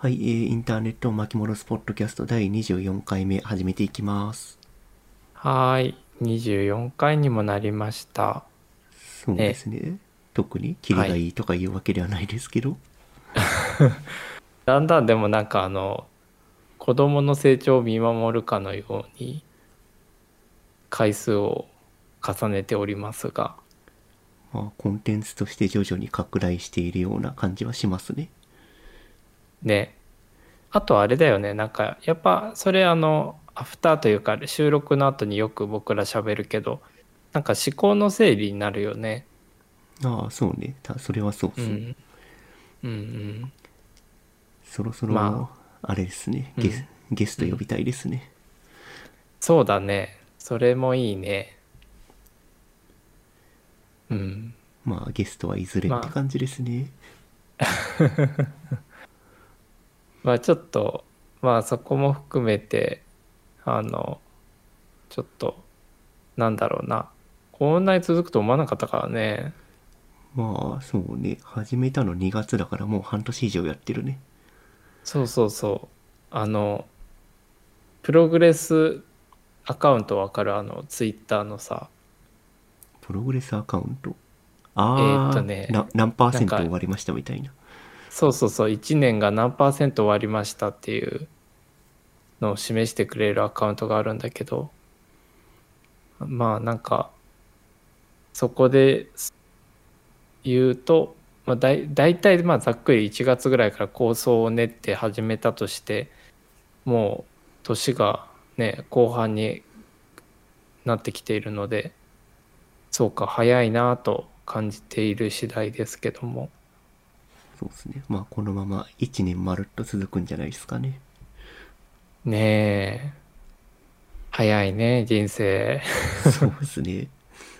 はい、えー、インターネット巻き戻すポッドキャスト第24回目始めていきます。はーい。24回にもなりました。そうですね。特にキリがいいとかいうわけではないですけど。だんだんでもなんかあの、子供の成長を見守るかのように、回数を重ねておりますが、まあ、コンテンツとして徐々に拡大しているような感じはしますね。ね。あとあれだよね。なんか、やっぱそれあの、アフターというか収録の後によく僕ら喋るけど、なんか思考の整理になるよね。ああ、そうね。たそれはそうですね。うん。うんうん。そろそろ、まあれですね、うんゲス。ゲスト呼びたいですね。そうだね。それもいいね。うん。まあ、ゲストはいずれって感じですね。ま あちょっと、まあそこも含めて、あの、ちょっと、なんだろうな。こんなに続くと思わなかったからね。まあ、そうね。始めたの2月だからもう半年以上やってるね。そうそうそう。あの、プログレスアカウントわかる？あの、ツイッターのさ、プログレスアカウント？ああ、えーっとねな何パーセント終わりましたみたいな。そうそうそう、1年が何パーセント終わりましたっていうのを示してくれるアカウントがあるんだけど、まあなんか、そこで言うと、まあ、だ大体まあざっくり1月ぐらいから構想を練って始めたとして、もう年がね、後半になってきているので、そうか、早いなと感じている次第ですけども。そうですね。まあ、このまま1年まるっと続くんじゃないですかね。ねえ。早いね、人生。そうですね。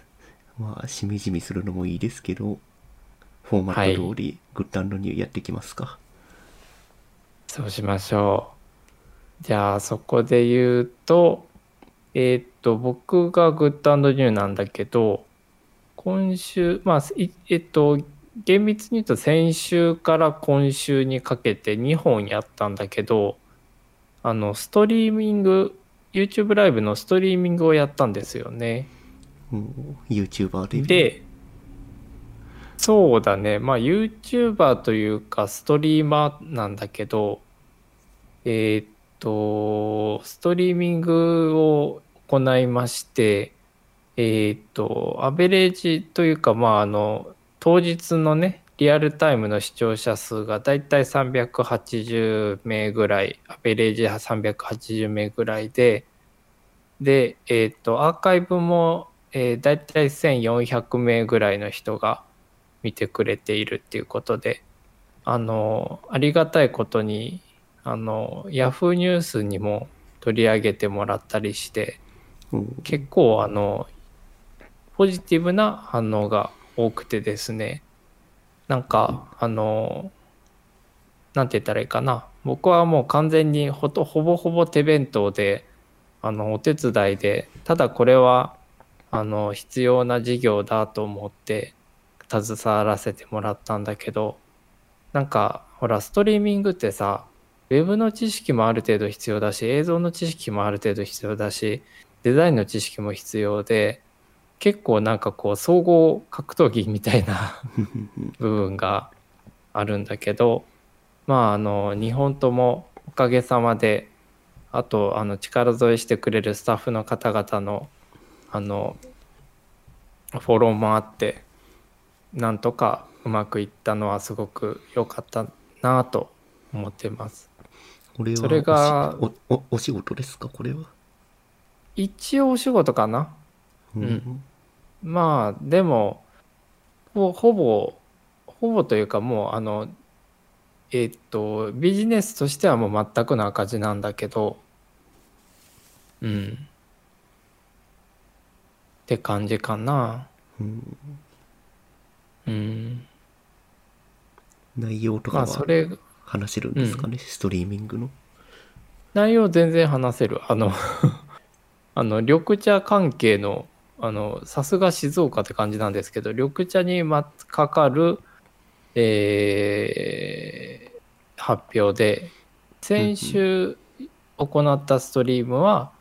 まあ、しみじみするのもいいですけど、フォーマット通り、グッドニューやっていきますか。そうしましょう。じゃあ、そこで言うと、えーっと、僕がグッドニューなんだけど、今週、まあ、いえっと、厳密に言うと先週から今週にかけて2本やったんだけど、あの、ストリーミング、YouTube ライブのストリーミングをやったんですよね。YouTuber で。で、そうだね。まあ YouTuber というかストリーマーなんだけど、えーっと、ストリーミングを行いまして、えーっと、アベレージというか、まああの、当日のね、リアルタイムの視聴者数がだいたい380名ぐらい、アベレージ380名ぐらいで、で、えーっと、アーカイブも、えー、だいたい1400名ぐらいの人が見てくれているっていうことで、あの、ありがたいことに、あの、ヤフーニュースにも取り上げてもらったりして、うん。結構あの、ポジティブな反応が多くてですね、なんか、あの、なんて言ったらいいかな。僕はもう完全にほとほぼほぼ手弁当で、あの、お手伝いで、ただこれは、あの、必要な事業だと思って、携わらせてもらったんだけど、なんか、ほら、ストリーミングってさ、ウェブの知識もある程度必要だし、映像の知識もある程度必要だし、デザインの知識も必要で、結構なんかこう、総合格闘技みたいな 部分があるんだけど、まあ、あの、2本ともおかげさまで、あと、あの、力添えしてくれるスタッフの方々の、あの、フォローもあって、なんとかうまくいったのはすごく良かったなと思ってます。これはそれがおしお仕事ですか？これは？一応お仕事かなうんんまあでもほほぼほぼというかもうあのえっとビジネスとしてはもう全くの赤字なんだけどうん。って感じかな。うん。うん。内容とかまはあそれ話せるんですかね、ストリーミングの。内容全然話せる。あの あの緑茶関係のあのさすが静岡って感じなんですけど緑茶にまかかる、えー発表で先週行ったストリームは、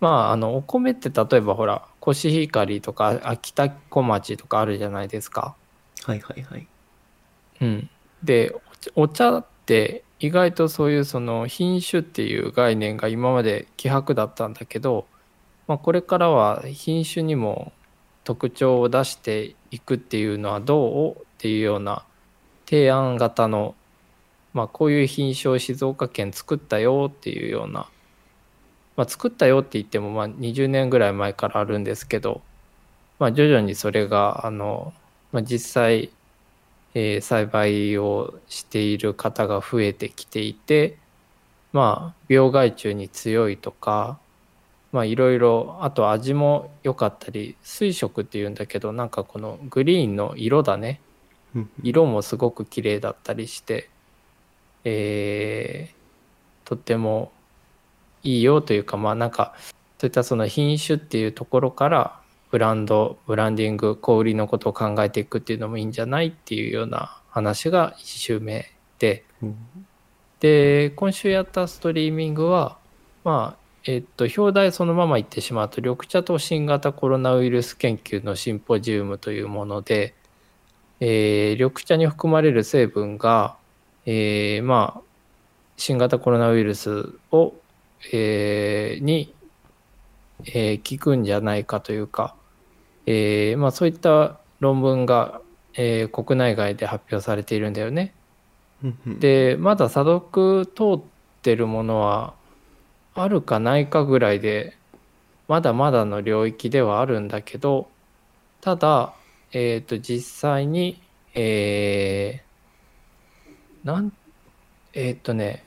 まああのお米って例えばほらコシヒカリとか秋田小町とかあるじゃないですか。はいはいはい。うん、でお茶って意外とそういうその品種っていう概念が今まで希薄だったんだけど、まあ、これからは品種にも特徴を出していくっていうのはどうっていうような提案型の、まあ、こういう品種を静岡県作ったよっていうような、まあ、作ったよって言ってもまあ20年ぐらい前からあるんですけど、まあ、徐々にそれがあの、まあ、実際え栽培をしている方が増えてきていてまあ病害虫に強いとかまあいろいろあと味も良かったり水色っていうんだけどなんかこのグリーンの色だね。色もすごく綺麗だったりしてえーとってもいいよというかまあなんかそういったその品種っていうところからブランドブランディング小売りのことを考えていくっていうのもいいんじゃないっていうような話が1週目で。うん。で今週やったストリーミングはまあえっと表題そのまま言ってしまうと緑茶と新型コロナウイルス研究のシンポジウムというもので、えー緑茶に含まれる成分が、えーまあ新型コロナウイルスを、えーに、えー効くんじゃないかというか、えーまあ、そういった論文が、えー国内外で発表されているんだよね。でまだ査読通ってるものはあるかないかぐらいでまだまだの領域ではあるんだけどただえっ、と実際にえーなんえっ、とね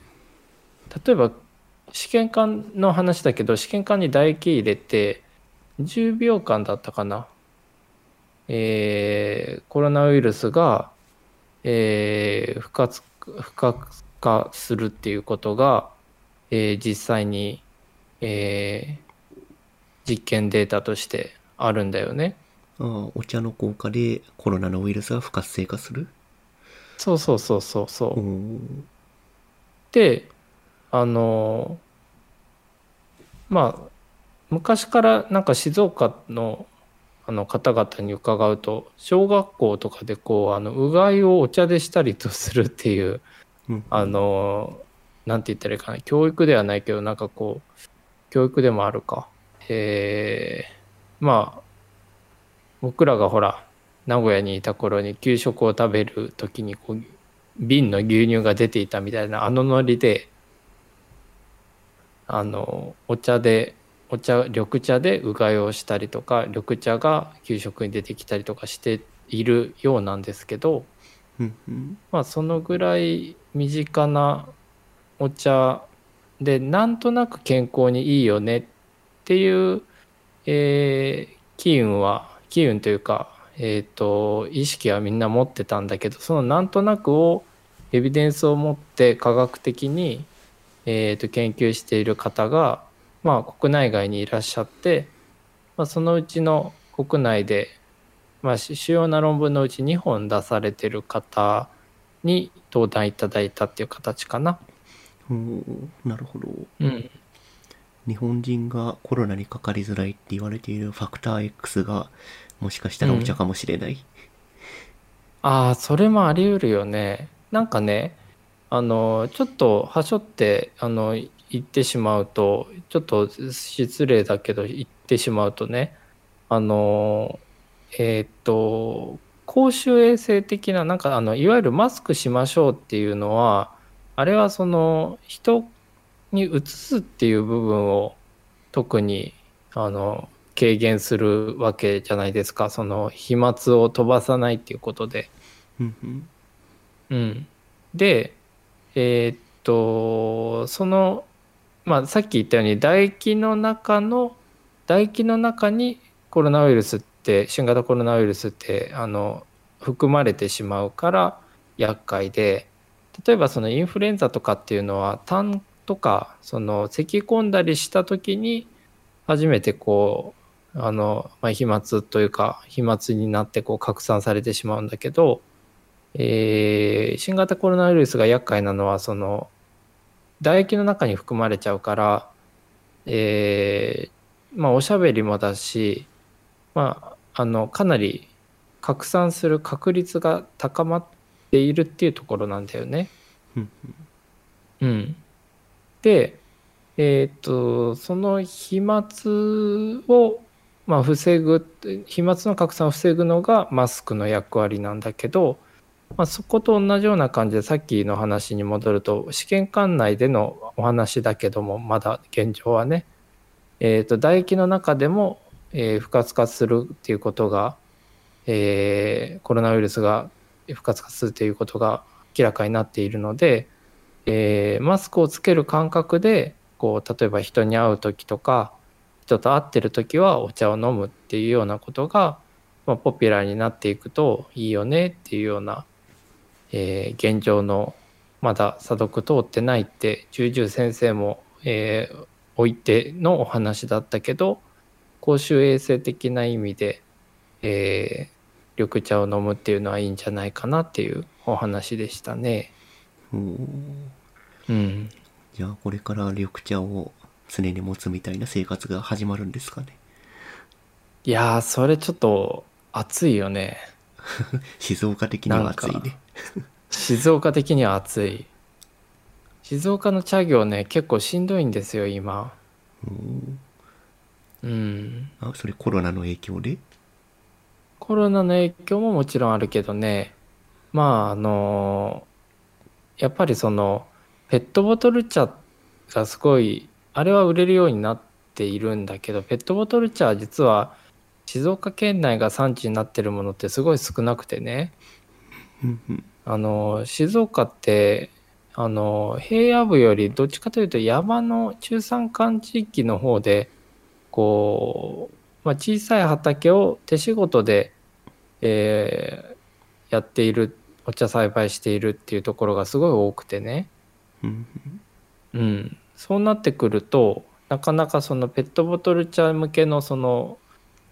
例えば試験管の話だけど試験管に唾液入れて10秒間だったかな。えーコロナウイルスがえー不活不活化するっていうことが、えー実際に、えー実験データとしてあるんだよね。ああお茶の効果でコロナのウイルスが不活性化する？そうそうそうそうそう。であのまあ昔からなんか静岡のあの方々に伺うと小学校とかでこうあのうがいをお茶でしたりとするっていううんあのなんて言ったらいいかな。教育ではないけどなんかこう教育でもあるか。えー。まあ僕らがほら名古屋にいた頃に給食を食べる時にこう瓶の牛乳が出ていたみたいなあのノリであのお茶でお茶緑茶でうがいをしたりとか緑茶が給食に出てきたりとかしているようなんですけどまあそのぐらい身近なお茶でなんとなく健康にいいよねっていう、えー機運は機運というか、えー、と意識はみんな持ってたんだけどそのなんとなくをエビデンスを持って科学的に、えー、と研究している方が、まあ、国内外にいらっしゃって、まあ、そのうちの国内でまあ、主要な論文のうち2本出されてる方に登壇いただいたっていう形かな。おーなるほどうん。日本人がコロナにかかりづらいって言われているファクター X がもしかしたらお茶かもしれない、ああ、それもあり得るよね。なんかね、あの、ちょっとはしょって、あの、言ってしまうと、ちょっと失礼だけど言ってしまうとね、あの、えーっと、公衆衛生的な、なんかあの、いわゆるマスクしましょうっていうのは、あれはその、人に移すっていう部分を特に、あの、軽減するわけじゃないですか。その、飛沫を飛ばさないっていうことで。うんでえーっとそのまあさっき言ったように唾液の中の唾液の中にコロナウイルスって新型コロナウイルスってあの含まれてしまうから厄介で例えばそのインフルエンザとかっていうのは痰とかその咳き込んだりした時に初めてこうあの、まあ、飛沫というか飛沫になってこう拡散されてしまうんだけどえー新型コロナウイルスが厄介なのはその唾液の中に含まれちゃうから、えーまあおしゃべりもだし、まあ、あのかなり拡散する確率が高まっているっていうところなんだよね。うん。うん、で、えっ、とその飛沫を、まあ、防ぐ飛沫の拡散を防ぐのがマスクの役割なんだけど、まあ、そこと同じような感じでさっきの話に戻ると試験管内でのお話だけどもまだ現状はね、えー、と唾液の中でも、えー不活化するっていうことが、えーコロナウイルスが不活化するということが明らかになっているので、えーマスクをつける感覚でこう例えば人に会う時とか人と会ってる時はお茶を飲むっていうようなことが、まあ、ポピュラーになっていくといいよねっていうような、えー現状のまだ査読通ってないって重々先生も、えー置いてのお話だったけど公衆衛生的な意味で、えー緑茶を飲むっていうのはいいんじゃないかなっていうお話でしたね。うん、じゃあこれから緑茶を常に持つみたいな生活が始まるんですかね。いやーそれちょっと熱いよね。静岡的には暑いね。静岡的には暑い。静岡の茶業ね結構しんどいんですよ今。うん。あ、それコロナの影響で？コロナの影響ももちろんあるけどね。まああのやっぱりそのペットボトル茶がすごいあれは売れるようになっているんだけどペットボトル茶は実は静岡県内が産地になってるものってすごい少なくてね。あの静岡ってあの平野部よりどっちかというと山の中山間地域の方でこう、まあ、小さい畑を手仕事で、えーやっているお茶栽培しているっていうところがすごい多くてね、うんうん、そうなってくるとなかなかそのペットボトル茶向けのその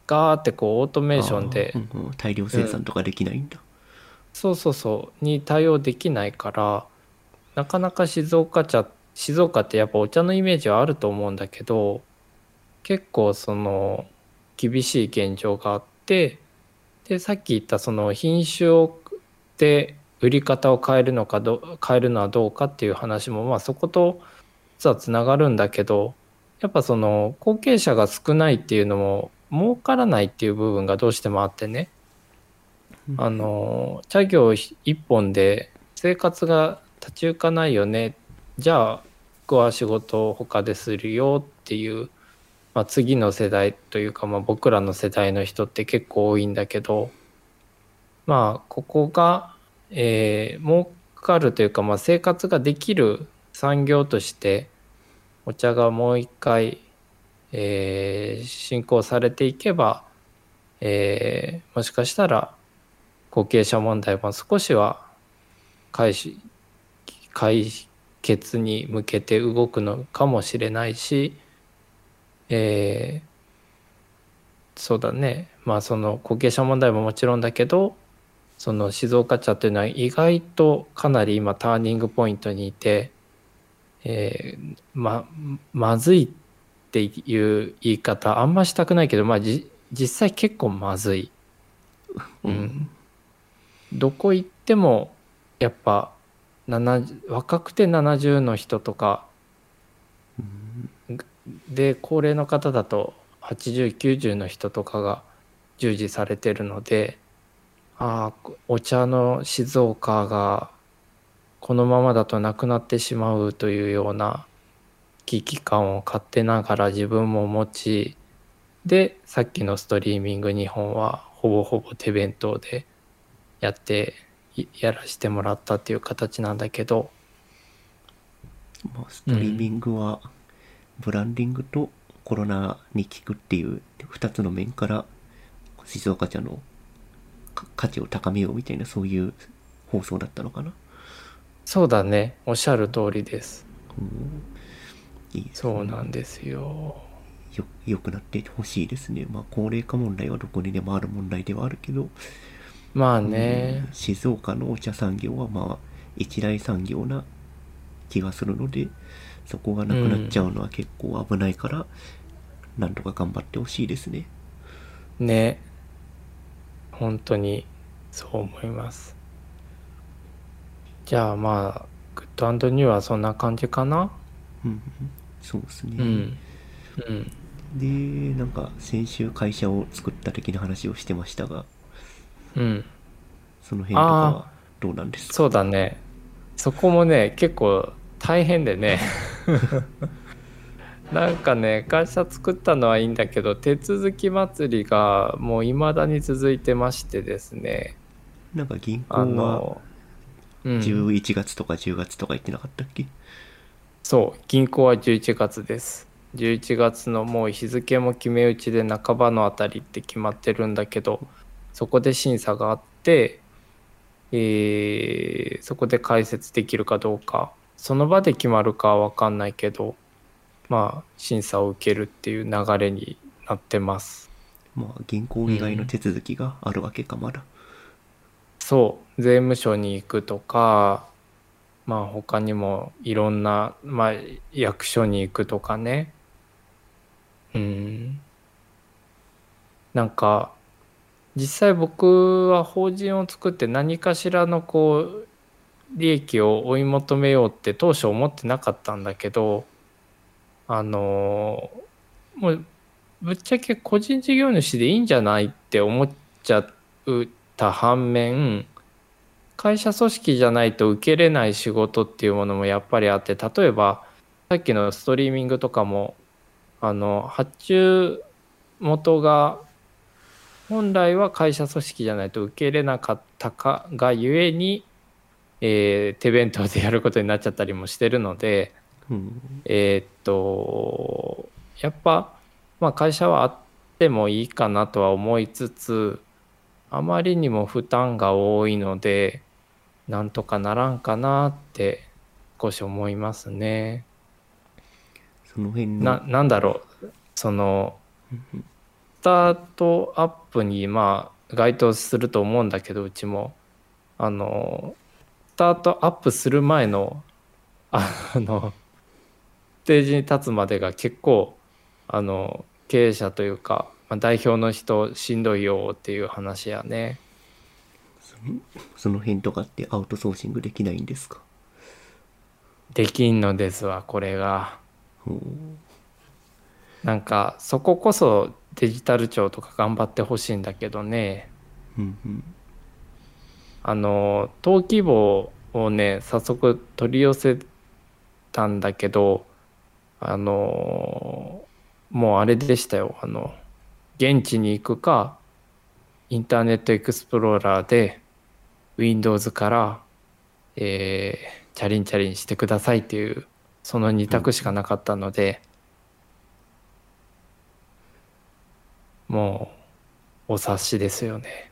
ガーってこうオートメーションでうんうん。大量生産とかできないんだ。そうそうそう。に対応できないからなかなか静岡茶静岡ってやっぱお茶のイメージはあると思うんだけど結構その厳しい現状があってでさっき言ったその品種をで売り方を変えるのかど変えるのはどうかっていう話もまあそこと実はつながるんだけどやっぱその後継者が少ないっていうのも儲からないっていう部分がどうしてもあってね。あの茶業一本で生活が立ち行かないよね。じゃあ僕は仕事を他でするよっていう、まあ、次の世代というか、まあ、僕らの世代の人って結構多いんだけどまあここが、えー儲かるというか、まあ、生活ができる産業としてお茶がもう一回、えー進行されていけば、えーもしかしたら後継者問題も少しは解し解決に向けて動くのかもしれないし、えーそうだね。まあその後継者問題ももちろんだけどその静岡茶っていうのは意外とかなり今ターニングポイントにいて、えーままずいっていう言い方あんましたくないけど、まあ、じ実際結構まずい。うん、どこ行ってもやっぱ70若くて70の人とかで高齢の方だと8090の人とかが従事されてるのでああお茶の静岡がこのままだとなくなってしまうというような危機感を勝手ながら自分も持ちでさっきのストリーミング日本はほぼほぼ手弁当でやってやらせてもらったっていう形なんだけど。まあ、ストリーミングはブランディングとコロナに効くっていう2つの面から静岡茶のか価値を高めようみたいなそういう放送だったのかな？そうだね。おっしゃる通りです。いいですそうなんですよ。よ良くなってほしいですね。まあ高齢化問題はどこにでもある問題ではあるけど、まあね。うん。静岡のお茶産業はまあ一大産業な気がするのでそこがなくなっちゃうのは結構危ないから、なんとか頑張ってほしいですね。ね。本当にそう思います。じゃあまあグッドニューはそんな感じかな？うんうん。そうですね、うん。うん。でなんか先週会社を作った的な話をしてましたがうん。その辺とかはどうなんですか？そうだね。そこもね結構大変でね。なんかね会社作ったのはいいんだけど手続き祭りがもう未だに続いてましてですね。なんか銀行あはの、うん、11月とか10月とか言ってなかったっけ、そう銀行は11月です。11月のもう日付も決め打ちで半ばのあたりって決まってるんだけどそこで審査があって、えーそこで開設できるかどうかその場で決まるかは分かんないけどまあ審査を受けるっていう流れになってます。まあ銀行以外の手続きがあるわけかまだ、そう。税務署に行くとかまあ他にもいろんな、まあ、役所に行くとかね。うん。なんか実際僕は法人を作って何かしらのこう利益を追い求めようって当初思ってなかったんだけどあのもうぶっちゃけ個人事業主でいいんじゃないって思っちゃった反面会社組織じゃないと受けれない仕事っていうものもやっぱりあって例えばさっきのストリーミングとかもあの発注元が本来は会社組織じゃないと受け入れなかったかがゆえに、えー手弁当でやることになっちゃったりもしてるので、うん。えーっとやっぱ、まあ、会社はあってもいいかなとは思いつつあまりにも負担が多いのでなんとかならんかなって少し思いますね。その辺のななんだろう。そのうんスタートアップにまあ該当すると思うんだけどうちも。あのスタートアップする前のあのステージに立つまでが結構あの経営者というか、まあ、代表の人しんどいよっていう話やね。その辺とかってアウトソーシングできないんですか？できんのですわこれが。なんかそここそデジタル庁とか頑張ってほしいんだけどね。うんうんあの登記簿をね早速取り寄せたんだけどあのもうあれでしたよあの現地に行くかインターネットエクスプローラーで Windows から、えーチャリンチャリンしてくださいっていうその2択しかなかったので、もうお察しですよね。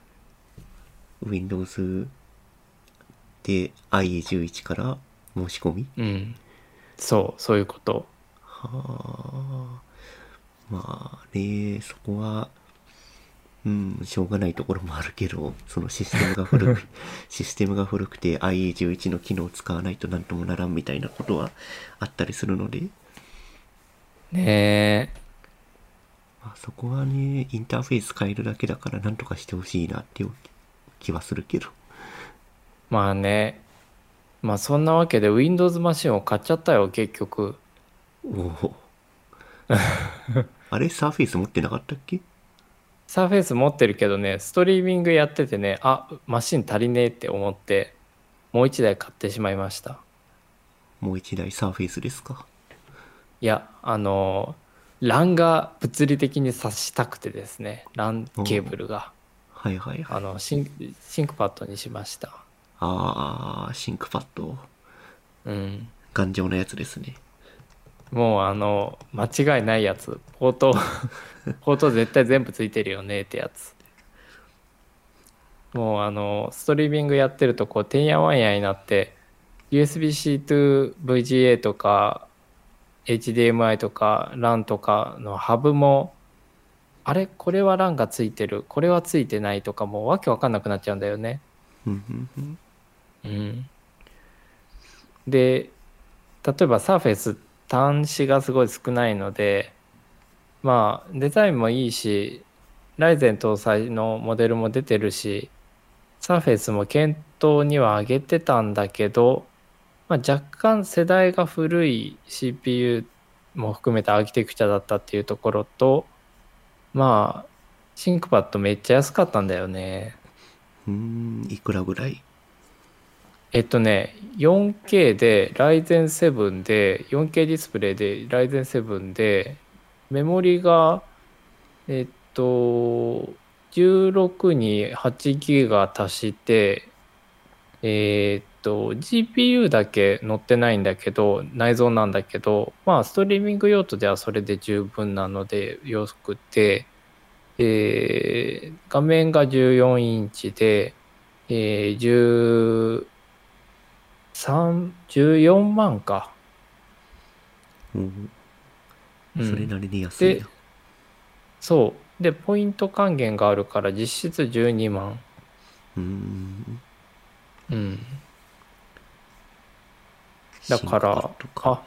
Windows で IE11 から申し込み？うん。そう、そういうこと。はあまあねそこはうんしょうがないところもあるけどそのシステムが古く システムが古くて IE11 の機能を使わないとなんともならんみたいなことはあったりするので、ねえ。まあ、そこはねインターフェース変えるだけだからなんとかしてほしいなっていう気はするけどまあね。まあそんなわけで Windows マシンを買っちゃったよ、結局。おお あれサーフェイス持ってなかったっけ？サーフェイス持ってるけどね、ストリーミングやっててね、あ、マシン足りねえって思って、もう一台買ってしまいました。もう一台サーフェイスですか？いや、あの、LAN が物理的に挿したくてですね、LAN ケーブルが。はいはいはい。あのシン、 ThinkPad にしました。ああ ThinkPad。うん。頑丈なやつですね。もうあの間違いないやつ。ポート ポート絶対全部ついてるよねってやつ。もうあのストリーミングやってるとこうてんやわんやになって USB-C to VGA とか HDMI とか LAN とかのハブもあれこれは欄がついてる。これはついてないとかもうわけわかんなくなっちゃうんだよね。うんで例えばサーフェイス端子がすごい少ないのでまあデザインもいいしライゼン搭載のモデルも出てるしサーフェイスも検討には上げてたんだけど、まあ、若干世代が古い CPU も含めたアーキテクチャだったっていうところとまあ ThinkPad めっちゃ安かったんだよね。うーんいくらぐらい？えっとね 4K で Ryzen 7で 4K ディスプレイで Ryzen 7でメモリがえっと16に8ギガ足してえっと GPU だけ載ってないんだけど内蔵なんだけどまあストリーミング用途ではそれで十分なのでよくてえー画面が14インチでえー、13 14万か、うん。うん。それなりに安いでなそう。でポイント還元があるから実質12万。うーん。うんだからシンクパッドか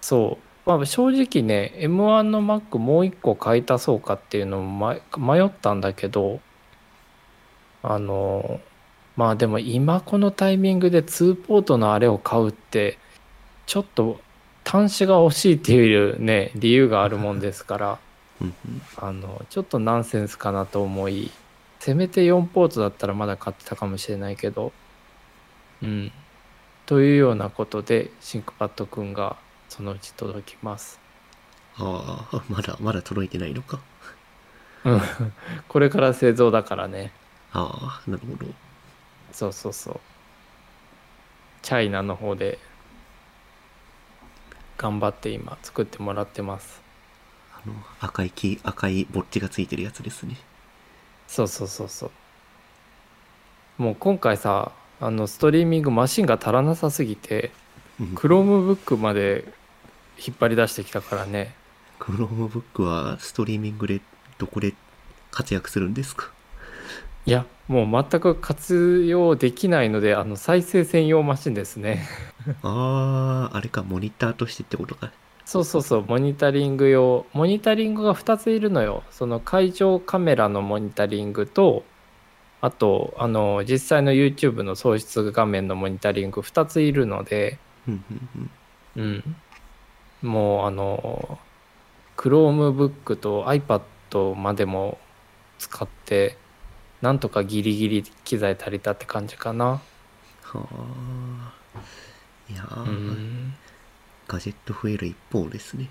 そう、まあ、正直ね M1 の Mac もう一個買い足そうかっていうのも迷迷ったんだけどあのまあでも今このタイミングで2ポートのあれを買うってちょっと端子が欲しいっていうね理由があるもんですからあのちょっとナンセンスかなと思いせめて4ポートだったらまだ買ってたかもしれないけどうんというようなことでシンクパッドくんがそのうち届きます。ああまだまだ届いてないのか。うん。これから製造だからね。ああなるほど。そうそうそう。チャイナの方で頑張って今作ってもらってます。あの赤い木赤いぼっちがついてるやつですね。そうそうそうそう。もう今回さあのストリーミングマシンが足らなさすぎてうん。Chromebook まで引っ張り出してきたからね。 Chromebook はストリーミングでどこで活躍するんですか？いやもう全く活用できないのであの再生専用マシンですね。あああれかモニターとしてってことか。そうそうそうモニタリング用。モニタリングが2ついるのよ。その会場カメラのモニタリングとあとあの実際の YouTube の送出画面のモニタリング2ついるのでうんもうあの Chromebook と iPad までも使ってなんとかギリギリ機材足りたって感じかな。はあ。いやー、うん。ガジェット増える一方ですね。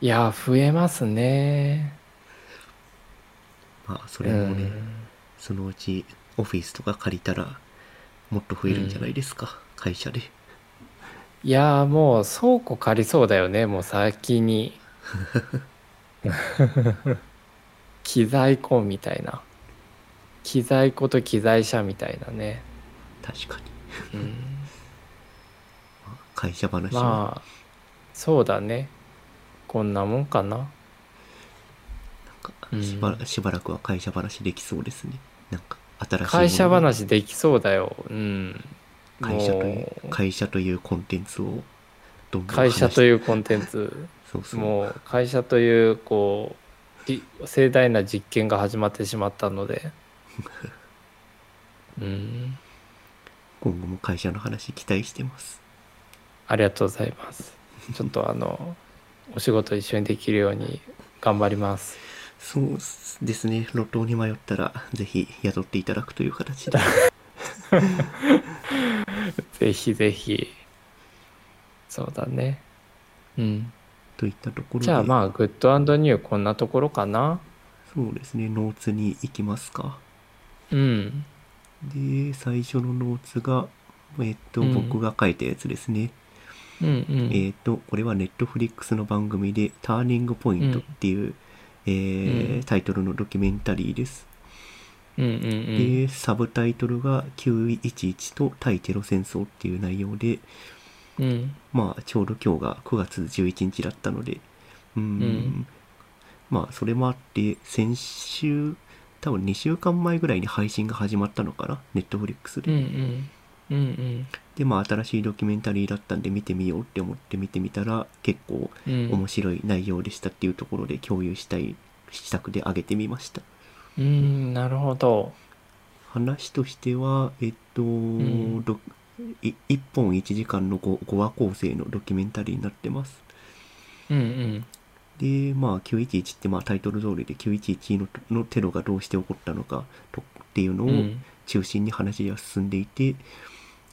いや増えますね。まあそれもね、うんそのうちオフィスとか借りたらもっと増えるんじゃないですか、会社で。いやーもう倉庫借りそうだよね。もう先に。機材庫みたいな。機材庫と機材車みたいなね、確かに。うん、会社話は、まあそうだね。こんなもんかな。なんかうんしばらしばらくは会社話できそうですねなんか新しい会社話できそうだよ。うん。会社という会社というコンテンツをどんどん会社とういうコンテンツ。そうそう。もう会社というこうり盛大な実験が始まってしまったので。うん。今後も会社の話期待してます。ありがとうございます。ちょっとあのお仕事一緒にできるように頑張りますそうですね。路頭に迷ったらぜひ雇っていただくという形で。ぜひぜひ。そうだね。うん。といったところで。じゃあまあグッドニューこんなところかな。そうですね。ノーツに行きますか。うん。で最初のノーツがえっと、うん。僕が書いたやつですね。うんうん。えっ、と、これはネットフリックスの番組で、ターニングポイントっていう、えーうん。タイトルのドキュメンタリーです。うんうんうん。で、サブタイトルが911と対テロ戦争っていう内容で、うん。まあ、ちょうど今日が9月11日だったので、うん。まあそれもあって先週多分2週間前ぐらいに配信が始まったのかな？ネットフリックスで、うんうん。うんうんでまあ新しいドキュメンタリーだったんで見てみようって思って見てみたら結構うん。面白い内容でしたっていうところで共有したい施策で上げてみました。うんなるほど。話としてはえっと、ん。どい1本1時間の 5, 5話構成のドキュメンタリーになってます。うんうん。でまあ911ってまあタイトル通りで911ののテロがどうして起こったのかとっていうのをうん。中心に話が進んでいて、うん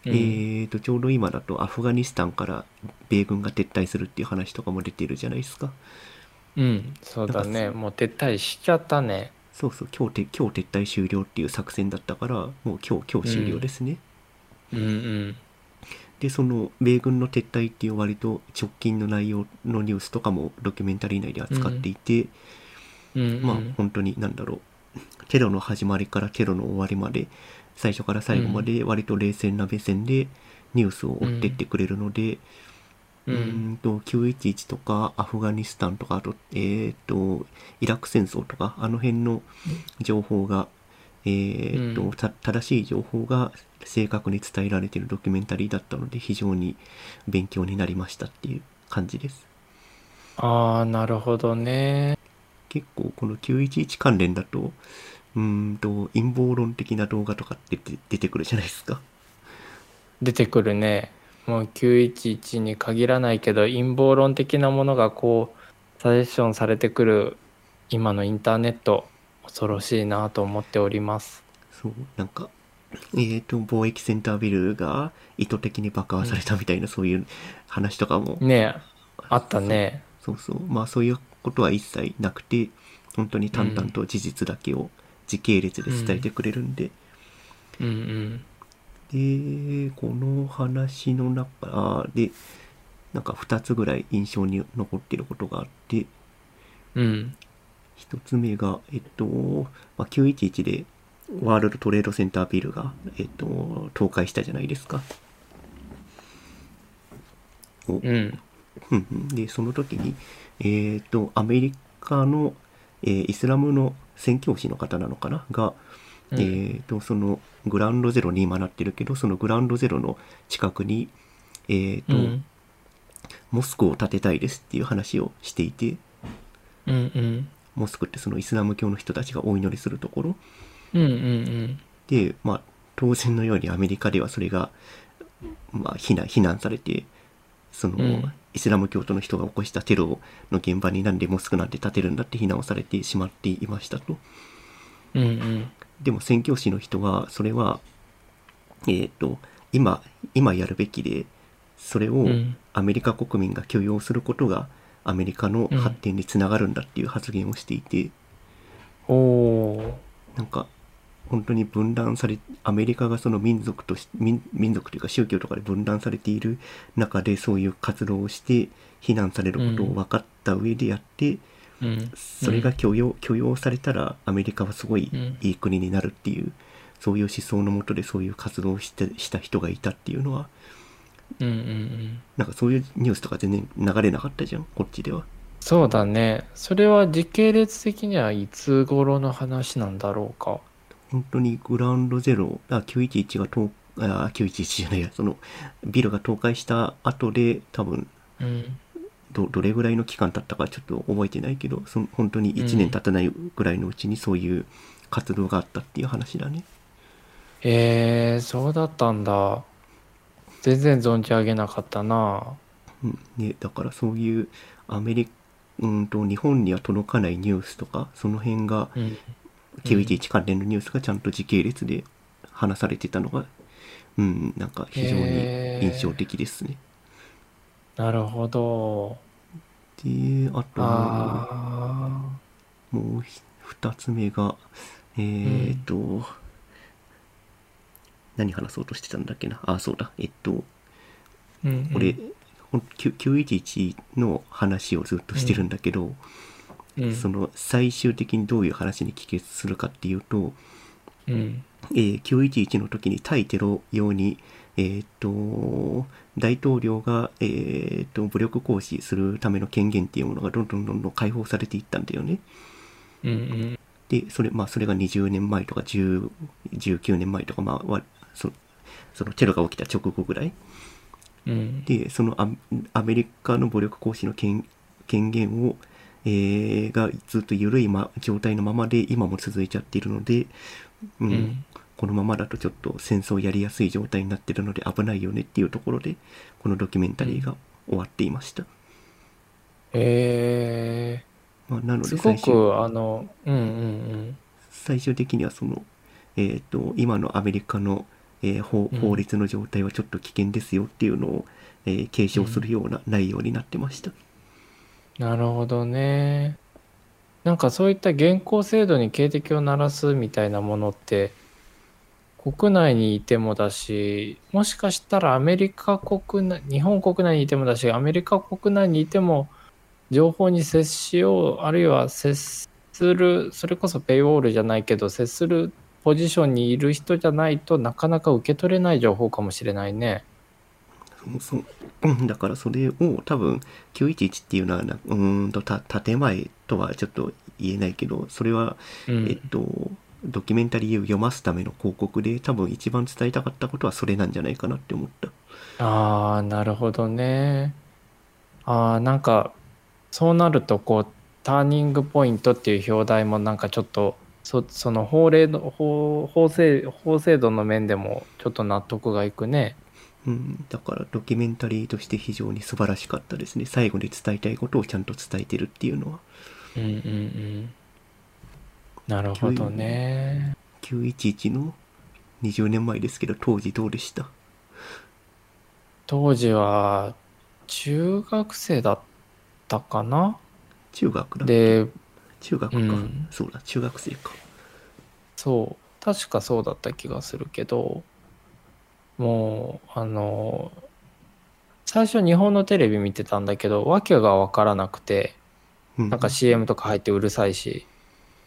えーとちょうど今だとアフガニスタンから米軍が撤退するっていう話とかも出てるじゃないですか。うん。そうだね。もう撤退しちゃったね。そうそう今日て今日撤退終了っていう作戦だったからもう今日今日終了ですね、うん。うんでその米軍の撤退っていう割と直近の内容のニュースとかもドキュメンタリー内で扱っていて、うん。うんまあ本当に何だろう。テロの始まりからテロの終わりまで最初から最後まで割と冷静な目線でニュースを追ってってくれるので、うん。と911とかアフガニスタンとかあと,、えー、とイラク戦争とかあの辺の情報が、えーとうん。た正しい情報が正確に伝えられているドキュメンタリーだったので非常に勉強になりましたっていう感じです。ああなるほどね。結構この911関連だとうーんと陰謀論的な動画とかって出て出てくるじゃないですか。出てくるね。もう911に限らないけど陰謀論的なものがこうサジェッションされてくる今のインターネット恐ろしいなと思っております。そう。なんかえー、と貿易センタービルが意図的に爆破されたみたいな、そういう話とかも。ねえあったね。そうそう。まあそういうことは一切なくて本当に淡々と事実だけを時系列で伝えてくれるんで、うんうん。でこの話の中でなんか2つぐらい印象に残ってることがあって。うん。1つ目がえっと、まあ、911でワールドトレードセンタービルが、えっと、倒壊したじゃないですか。お。うん。でその時に、えっとアメリカの、えーイスラムの宣教師の方なのかな？が、うん。えっとそのグラウンドゼロに今なってるけどそのグラウンドゼロの近くに、えっとうん。モスクを建てたいですっていう話をしていてうんうん。モスクってそのイスラム教の人たちがお祈りするところ。うんうん。で、まあ、当然のようにアメリカではそれが、まあ、非難非難されてその、うんイスラム教徒の人が起こしたテロの現場になんでモスクなんて建てるんだって非難をされてしまっていましたと。うんうん。でも宣教師の人はそれは、えっ、と今今やるべきでそれをうん。アメリカ国民が許容することがアメリカの発展につながるんだっていう発言をしていて、おおなんか本当に分断されアメリカがその民族とし民民族というか宗教とかで分断されている中でそういう活動をして非難されることを分かった上でやって、うん。それが許容許容されたらアメリカはすごいうん。いい国になるっていう、そういう思想のもとでそういう活動をしてした人がいたっていうのはうんうんうん。なんかそういうニュースとか全然流れなかったじゃんこっちでは。そうだね。それは時系列的にはいつ頃の話なんだろうか本当にグラウンドゼロ、あ、911が倒、あ、911じゃないや、その、ビルが倒壊した後で、多分、うんど、どれぐらいの期間経ったかちょっと覚えてないけど、その本当に1年経たないぐらいのうちにそういう活動があったっていう話だね。へえそうだったんだ全然存じ上げなかったなうん。ね、だからそういうアメリカ、うんと、日本には届かないニュースとか、その辺が、うん911関連のニュースがちゃんと時系列で話されてたのが、うん、なんか非常に印象的ですね。なるほどで、あと、あもうひ二つ目が、えーっと、何話そうとしてたんだっけな？あ、そうだ。えっと、ーうん俺、ほん9 911の話をずっとしてるんだけど、うんその最終的にどういう話に帰結するかっていうと、うんえー911の時に対テロ用に、ええっ、と、大統領が、えっ、と、武力行使するための権限っていうものがどんどんどんどん解放されていったんだよね。うんうんで、それ、まあ、それが20年前とか10 19年前とか、まあ、わそそのテロが起きた直後ぐらい。うんで、そのアアメリカの武力行使の権権限を、えーがずっと緩い、ま、状態のままで今も続いちゃっているので、うん。うん。このままだとちょっと戦争やりやすい状態になってるので危ないよねっていうところでこのドキュメンタリーが終わっていました、えまあ、なのー、ごです最終くあのうんうん最終的にはその、えー、と今のアメリカの、えー法うん。法律の状態はちょっと危険ですよっていうのを、えー継承するような内容になってました、なるほどねなんかそういった現行制度に警笛を鳴らすみたいなものって国内にいてもだしもしかしたらアメリカ国内日本国内にいてもだしアメリカ国内にいても情報に接しようあるいは接するそれこそペイウォールじゃないけど接するポジションにいる人じゃないとなかなか受け取れない情報かもしれないね。そだからそれを多分911っていうのはなうーんとた建前とはちょっと言えないけどそれは、うんえっとドキュメンタリーを読ますための広告で多分一番伝えたかったことはそれなんじゃないかなって思ったああ、なるほどね。ああ、なんか、そうなると、こう、ターニングポイントっていう表題もなんかちょっと、そその法令の法法制法制度の面でもちょっと納得がいくね。うん、だからドキュメンタリーとして非常に素晴らしかったですね。最後に伝えたいことをちゃんと伝えてるっていうのは。うんうんうん。なるほどね。911の20年前ですけど当時どうでした？当時は中学生だったかな？中学だで、中学か、うん。そうだ中学生か。そう。確かそうだった気がするけどもうあの最初日本のテレビ見てたんだけど訳が分からなくてうんなんか CM とか入ってうるさいし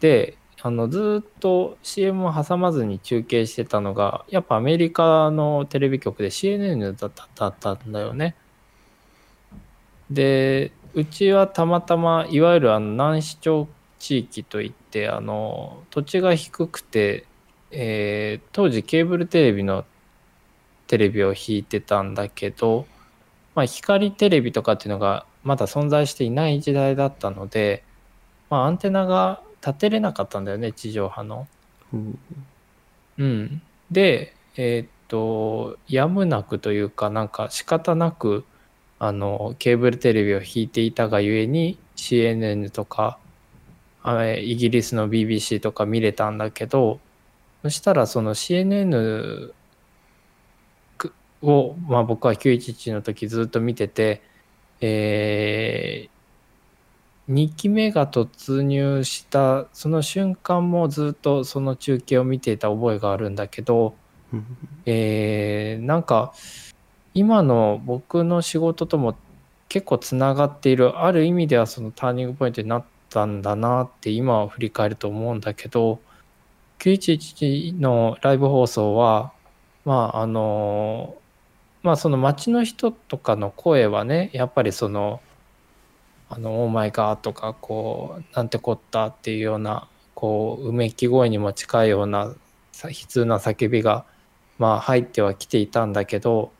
であのずーっと CM を挟まずに中継してたのがやっぱアメリカのテレビ局で CNN だっただったんだよね。でうちはたまたまいわゆるあの南市町地域といってあの土地が低くて、えー当時ケーブルテレビのテレビを引いてたんだけど、まあ、光テレビとかっていうのがまだ存在していない時代だったので、まあ、アンテナが立てれなかったんだよね地上波の。うんうん、でえーっとやむなくというかなんか仕方なくあのケーブルテレビを引いていたがゆえに CNN とかあイギリスの BBC とか見れたんだけどそしたらその CNN を、まあ、僕は911の時ずっと見てて、え2期目が突入したその瞬間もずっとその中継を見ていた覚えがあるんだけど、うん。えーなんか今の僕の仕事とも結構つながっているある意味ではそのターニングポイントになったんだなって今は振り返ると思うんだけど911のライブ放送はまああのまあその街の人とかの声はねやっぱりそのあの「オーマイガー」とかこう「なんてこった」っていうようなこううめき声にも近いようなさ悲痛な叫びがまあ入ってはきていたんだけど、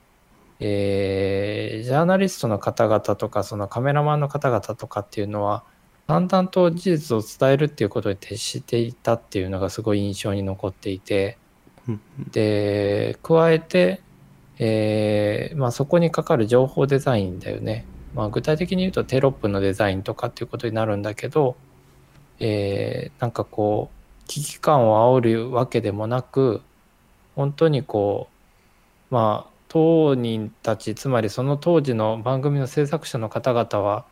えージャーナリストの方々とかそのカメラマンの方々とかっていうのは淡々と事実を伝えるっていうことに徹していたっていうのがすごい印象に残っていてうん。で加えて、えーまあ、そこにかかる情報デザインだよね、まあ、具体的に言うとテロップのデザインとかっていうことになるんだけど、えーなんかこう危機感を煽るわけでもなく本当にこうまあ当人たちつまりその当時の番組の制作者の方々は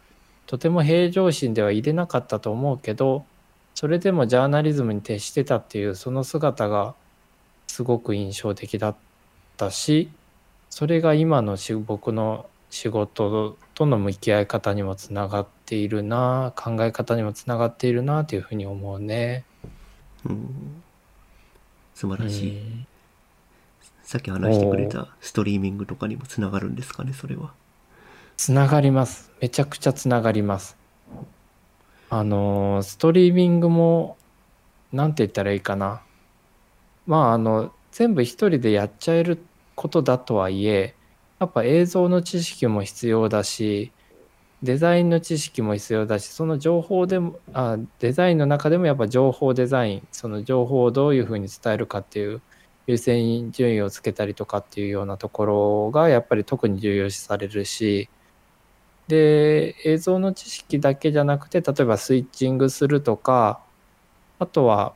とても平常心では入れなかったと思うけどそれでもジャーナリズムに徹してたっていうその姿がすごく印象的だったしそれが今のし僕の仕事との向き合い方にもつながっているな考え方にもつながっているなというふうに思うね。うん。素晴らしい、うん。さっき話してくれたストリーミングとかにもつながるんですかねそれは。つながります。めちゃくちゃつながります。あのストリーミングもなんて言ったらいいかな。まああの全部一人でやっちゃえることだとはいえやっぱ映像の知識も必要だしデザインの知識も必要だしその情報でもあデザインの中でもやっぱ情報デザインその情報をどういうふうに伝えるかっていう優先順位をつけたりとかっていうようなところがやっぱり特に重要視されるしで映像の知識だけじゃなくて例えばスイッチングするとかあとは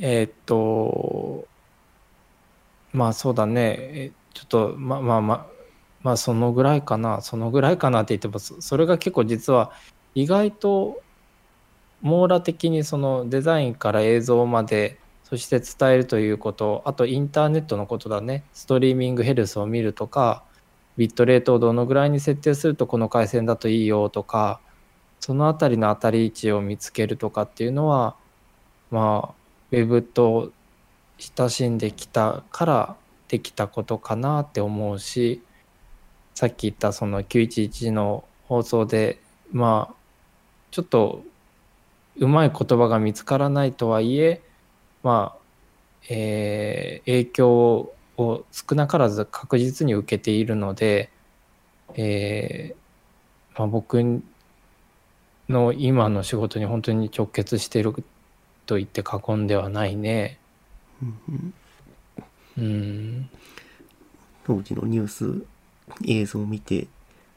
えーっとまあそうだね。ちょっとまあまあまあまあそのぐらいかな。そのぐらいかなって言ってもそれが結構実は意外と網羅的にそのデザインから映像までそして伝えるということあとインターネットのことだね。ストリーミングヘルスを見るとかビットレートをどのぐらいに設定するとこの回線だといいよとかそのあたりの当たり位置を見つけるとかっていうのはまあウェブと親しんできたからできたことかなって思うしさっき言ったその911の放送でまあちょっとうまい言葉が見つからないとはいえまあ、えー影響を少なからず確実に受けているので、えーまあ、僕の今の仕事に本当に直結していると言って過言ではないね。当時のニュース映像を見て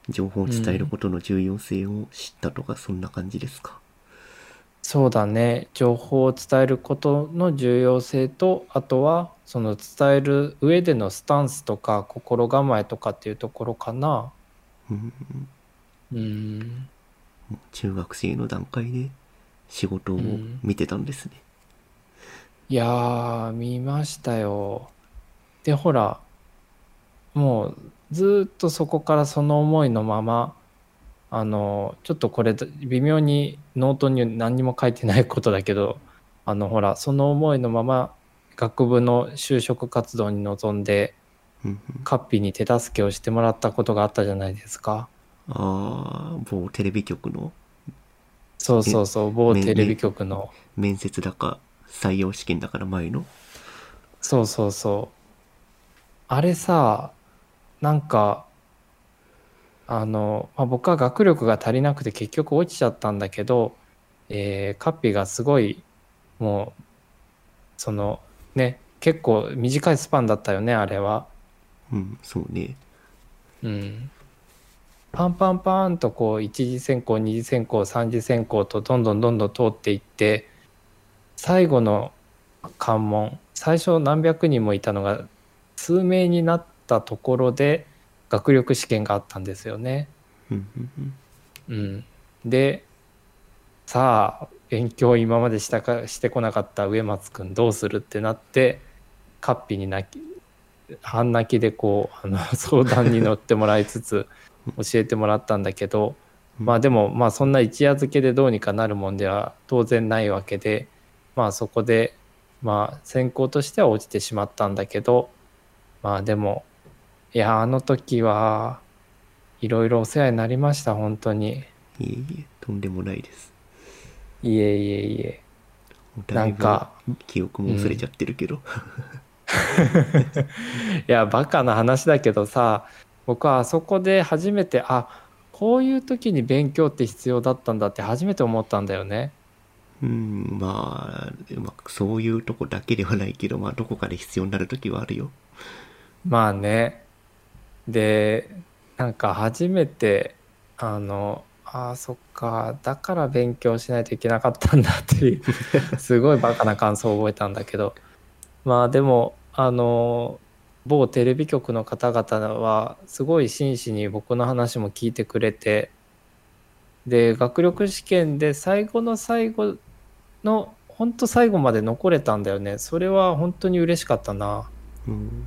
情報を伝えることの重要性を知ったとか、そんな感じですか？そうだね。情報を伝えることの重要性とあとはその伝える上でのスタンスとか心構えとかっていうところかな。うんうん、中学生の段階で仕事を見てたんですね、いやー見ましたよ。でほらもうずーっとそこからその思いのままあのちょっとこれ微妙にノートに何にも書いてないことだけどあのほらその思いのまま学部の就職活動に臨んでカッピーに手助けをしてもらったことがあったじゃないですか。ああ某テレビ局の？そうそうそう某めテレビ局の面接だか採用試験だから前の？そうそうそう。あれさなんかあの、まあ、僕は学力が足りなくて結局落ちちゃったんだけど、えーカッピがすごいもうそのね結構短いスパンだったよねあれは。うんそうね。うん、パンパンパーンとこう一次選考二次選考三次選考とどんどんどんどん通っていって最後の関門最初何百人もいたのが数名になったところで学力試験があったんですよね。うん。でさあ勉強今までしたかしてこなかった植松くんどうするってなってカッピに泣き半泣きでこうあの 相談に乗ってもらいつつ教えてもらったんだけどまあでもまあそんな一夜漬けでどうにかなるもんでは当然ないわけでまあそこでまあ選考としては落ちてしまったんだけどまあでもいやあの時はいろいろお世話になりました本当に。いえいえとんでもないですいえいえいえ。なんか記憶も忘れちゃってるけど、いや、バカな話だけどさ、僕はあそこで初めて、あ、こういう時に勉強って必要だったんだって初めて思ったんだよね。うんまあ、まあそういうとこだけではないけどまあどこかで必要になる時はあるよまあね。で、なんか初めて、あの、ああ、そっか、だから勉強しないといけなかったんだっていう、すごいバカな感想を覚えたんだけど。まあでも、あの、某テレビ局の方々は、すごい真摯に僕の話も聞いてくれて、で、学力試験で最後の最後の、本当最後まで残れたんだよね。それは本当に嬉しかったな。うん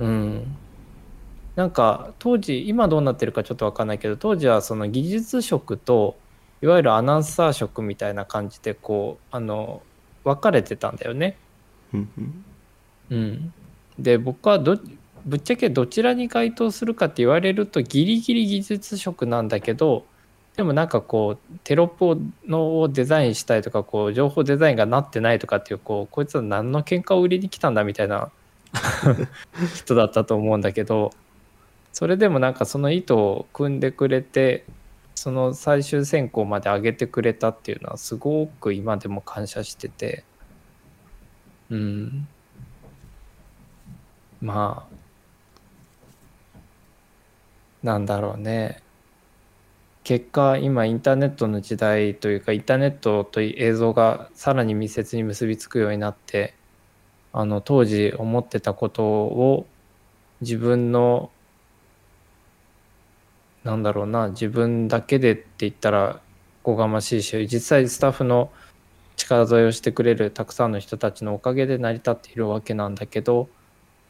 うん、なんか当時今どうなってるかちょっと分かんないけど当時はその技術職といわゆるアナウンサー職みたいな感じでこうあの分かれてたんだよね。うんで僕はどぶっちゃけどちらに該当するかって言われるとギリギリ技術職なんだけどでもなんかこうテロップのをデザインしたいとかこう情報デザインがなってないとかっていうこうこいつは何の喧嘩を売りに来たんだみたいな 人だったと思うんだけどそれでもなんかその意図を組んでくれてその最終選考まで上げてくれたっていうのはすごく今でも感謝しててうん。まあなんだろうね結果今インターネットの時代というかインターネットと映像がさらに密接に結びつくようになってあの当時思ってたことを自分のなんだろうな自分だけでって言ったらおこがましいし実際スタッフの力添えをしてくれるたくさんの人たちのおかげで成り立っているわけなんだけど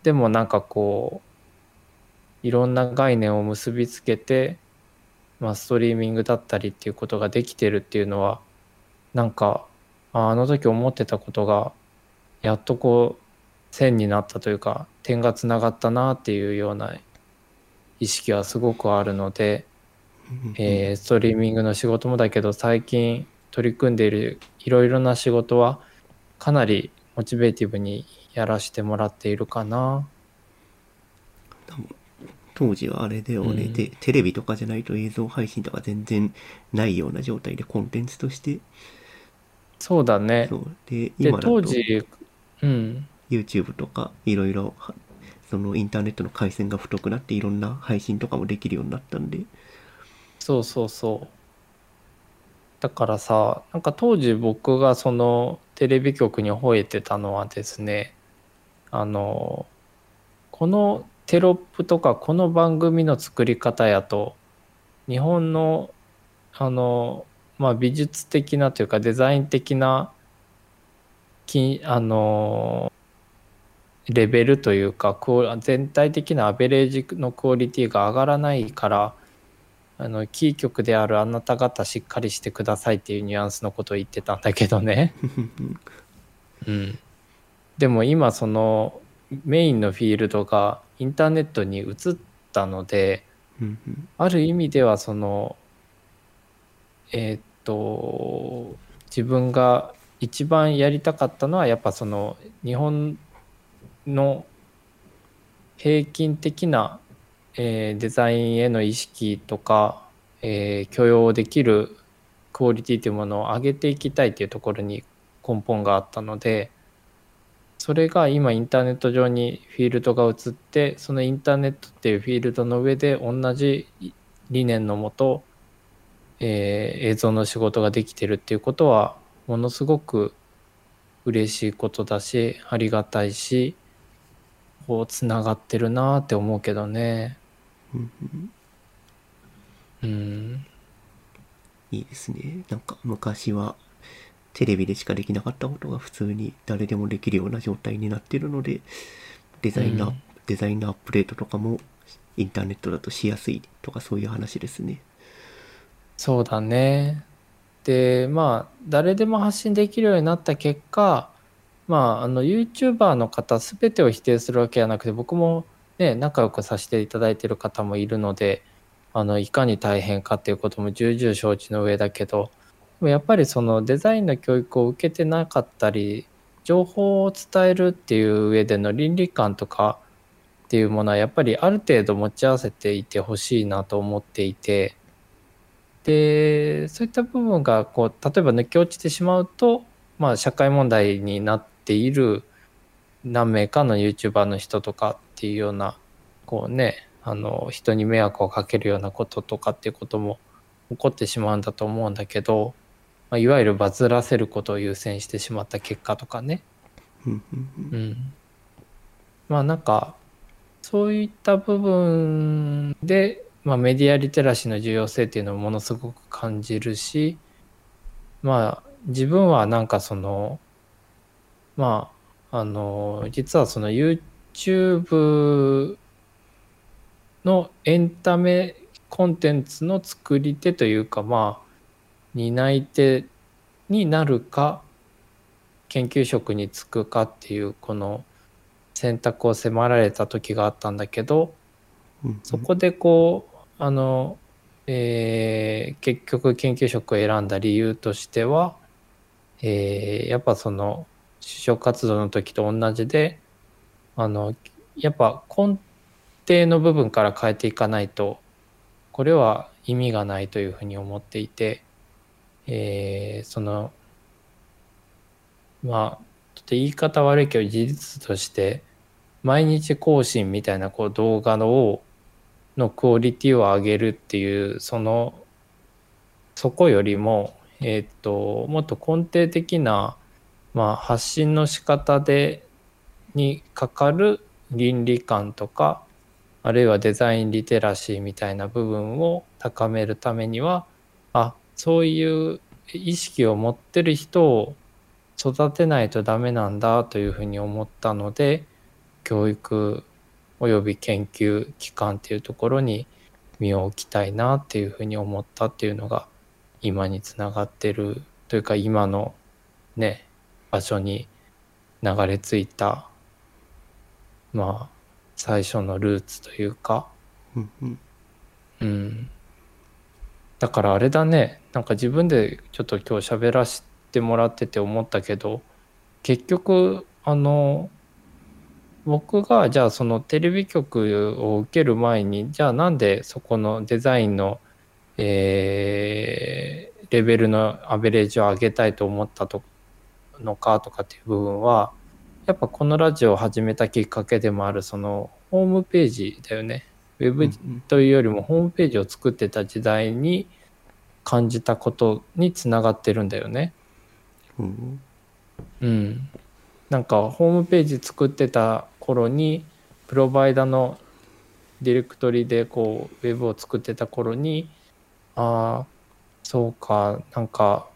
でもなんかこういろんな概念を結びつけて、まあ、ストリーミングだったりっていうことができてるっていうのはなんかああの時思ってたことがやっとこう線になったというか点がつながったなっていうような意識はすごくあるので、えー、ストリーミングの仕事もだけど最近取り組んでいるいろいろな仕事はかなりモチベーティブにやらせてもらっているかな。当時はあれだよね、うん、でテレビとかじゃないと映像配信とか全然ないような状態でコンテンツとして。そうだね。そう。で今だと当時、うん、YouTube とかいろいろそのインターネットの回線が太くなっていろんな配信とかもできるようになったんで。そうそうそう。だからさなんか当時僕がそのテレビ局に吠えてたのはですねあのこのテロップとかこの番組の作り方やと日本のあの、まあ、美術的なというかデザイン的なきあのレベルというか全体的なアベレージのクオリティが上がらないからあのキー局であるあなた方しっかりしてくださいっていうニュアンスのことを言ってたんだけどね。うん、でも今そのメインのフィールドがインターネットに移ったので、ある意味ではそのえー、っと自分が一番やりたかったのはやっぱその日本の平均的な、えー、デザインへの意識とか、えー、許容できるクオリティというものを上げていきたいというところに根本があったのでそれが今インターネット上にフィールドが移ってそのインターネットっていうフィールドの上で同じ理念のもと、えー、映像の仕事ができてるっていうことはものすごく嬉しいことだしありがたいしこうつながってるなって思うけどね。うん。いいですね。なんか昔はテレビでしかできなかったことが普通に誰でもできるような状態になってるので、デザインの、うん、デザインのアップデートとかもインターネットだとしやすいとかそういう話ですね。そうだね。で、まあ、誰でも発信できるようになった結果、まあ、あの、YouTuber の方全てを否定するわけじゃなくて、僕もね、仲良くさせていただいてる方もいるので、あの、いかに大変かっていうことも重々承知の上だけど、もやっぱりそのデザインの教育を受けてなかったり情報を伝えるっていう上での倫理観とかっていうものはやっぱりある程度持ち合わせていてほしいなと思っていてでそういった部分がこう例えば抜け落ちてしまうと、まあ、社会問題になっている何名かの YouTuber の人とかっていうようなこうねあの人に迷惑をかけるようなこととかっていうことも起こってしまうんだと思うんだけどまあ、いわゆるバズらせることを優先してしまった結果とかね。うん。まあなんかそういった部分で、まあ、メディアリテラシーの重要性っていうのをものすごく感じるしまあ自分はなんかそのまああの実はその YouTube のエンタメコンテンツの作り手というかまあ担い手になるか研究職に就くかっていうこの選択を迫られた時があったんだけどうん。そこでこうあの、えー結局研究職を選んだ理由としては、えーやっぱその就職活動の時と同じであのやっぱ根底の部分から変えていかないとこれは意味がないというふうに思っていて、えーそのまあちょっと言い方悪いけど事実として毎日更新みたいなこう動画ののクオリティを上げるっていうそのそこよりもえーっともっと根底的な、まあ、発信の仕方でにかかる倫理観とかあるいはデザインリテラシーみたいな部分を高めるためにはあそういう意識を持ってる人を育てないとダメなんだというふうに思ったので教育および研究機関っていうところに身を置きたいなっていうふうに思ったっていうのが今につながってるというか今のね場所に流れ着いたまあ最初のルーツというか。うんだからあれだねなんか自分でちょっと今日喋らせてもらってて思ったけど結局あの僕がじゃあそのテレビ局を受ける前にじゃあなんでそこのデザインの、えーレベルのアベレージを上げたいと思ったとのかとかっていう部分はやっぱこのラジオを始めたきっかけでもあるそのホームページだよね。ウェブうんというよりもホームページを作ってた時代に感じたことにつながってるんだよね。うんうん。なんかホームページ作ってた頃にプロバイダのディレクトリでこうウェブを作ってた頃にああそうかなんか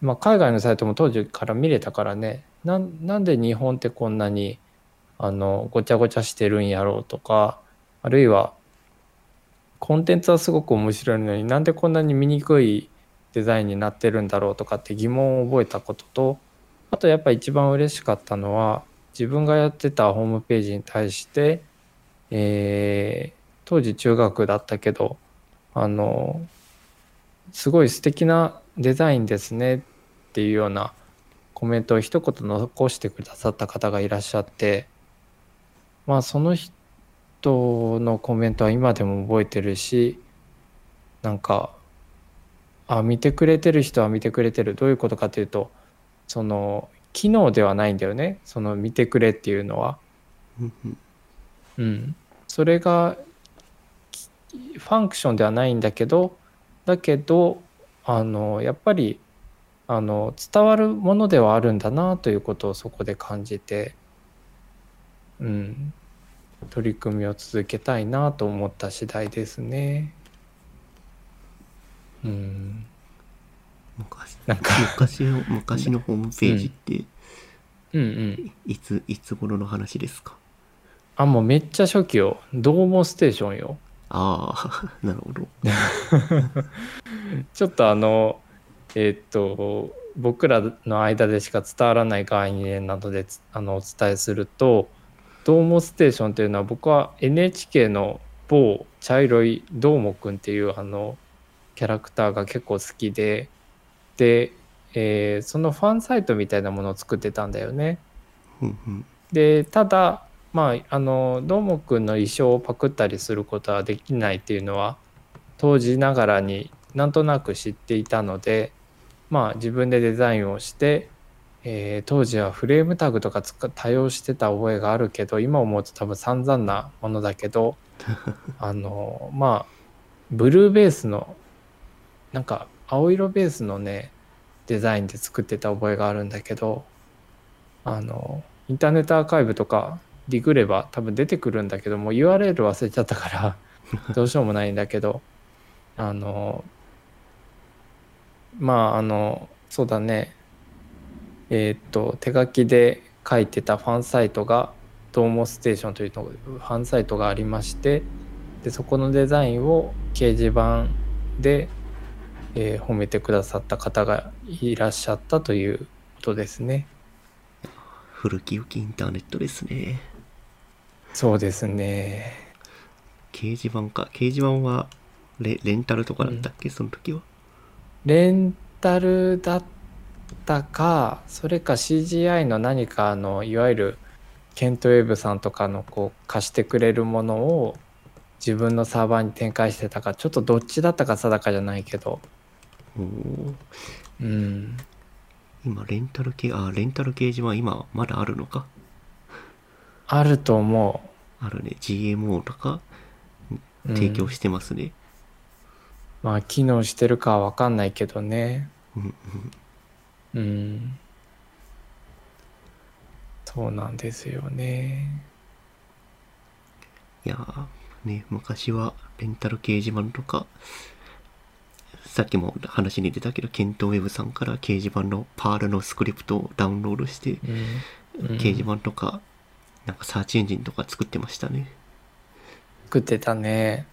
まあ海外のサイトも当時から見れたからねなんなんで日本ってこんなにあのごちゃごちゃしてるんやろうとかあるいはコンテンツはすごく面白いのになんでこんなに見にくいデザインになってるんだろうとかって疑問を覚えたこととあとやっぱ一番嬉しかったのは自分がやってたホームページに対して、えー当時中学だったけどあのすごい素敵なデザインですねっていうようなコメントを一言残してくださった方がいらっしゃってまあその人のコメントは今でも覚えてるしなんかあ見てくれてる人は見てくれてる。どういうことかというとその機能ではないんだよね。その見てくれっていうのは。うん、それがファンクションではないんだけどだけどあのやっぱりあの伝わるものではあるんだなということをそこで感じて、うん、取り組みを続けたいなと思った次第ですね。うん、昔。なんか。昔の昔のホームページってうんうん。いついつ頃の話ですか？あもうめっちゃ初期よ「どうもステーション」よ。ああ なるほど。ちょっとあのえーっと僕らの間でしか伝わらない概念などでつあのお伝えすると「どーもステーション」というのは僕は NHK の某茶色いどーもくんっていうあのキャラクターが結構好きでで、えーそのファンサイトみたいなものを作ってたんだよね。でただまああのどーもくんの衣装をパクったりすることはできないっていうのは当時ながらになんとなく知っていたのでまあ自分でデザインをして、えー当時はフレームタグとか使多用してた覚えがあるけど今思うと多分散々なものだけど あのまあブルーベースのなんか青色ベースのねデザインで作ってた覚えがあるんだけどあのインターネットアーカイブとかディグれば多分出てくるんだけどもう URL 忘れちゃったから どうしようもないんだけどあのまああのそうだねえーっと手書きで書いてたファンサイトが「どうもステーション」というのファンサイトがありましてでそこのデザインを掲示板で、えー褒めてくださった方がいらっしゃったということですね。古き良きインターネットですね。そうですね。掲示板か。掲示板はレレンタルとかだったっけ、その時は。レンタルだったか、それか CGI の何かあの、いわゆるケントウェブさんとかのこう貸してくれるものを自分のサーバーに展開してたか、ちょっとどっちだったか定かじゃないけど、うん。今、レンタル系、あ、レンタル掲示板今まだあるのか？あると思あるね。GMO とか？う。うん提供してますね。まあ、機能してるかはわかんないけどね。うんうん。うん。そうなんですよね。いやー、ね、昔はレンタル掲示板とか、さっきも話に出たけど、ケントウェブさんから掲示板のパールのスクリプトをダウンロードして、うん。うん掲示板とか、なんかサーチエンジンとか作ってましたね。作ってたね。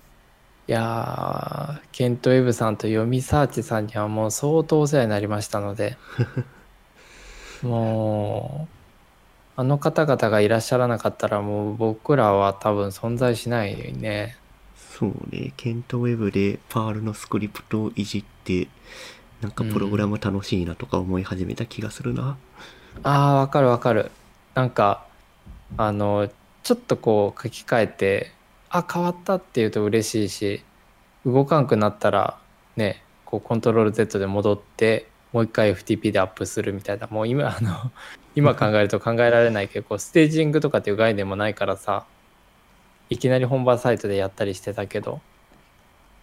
いやー、ケントウェブさんと読みサーチさんにはもう相当お世話になりましたので、もう、あの方々がいらっしゃらなかったらもう僕らは多分存在しないね。そうね、ケントウェブでパールのスクリプトをいじって、なんかプログラム楽しいなとか思い始めた気がするな。ああ、わかるわかる。なんか、あの、ちょっとこう書き換えて、あ、変わったって言うと嬉しいし、動かんくなったら、ね、こうコントロール Z で戻って、もう一回 FTP でアップするみたいな、もう今、あの、今考えると考えられないけど、こうステージングとかっていう概念もないからさ、いきなり本番サイトでやったりしてたけど、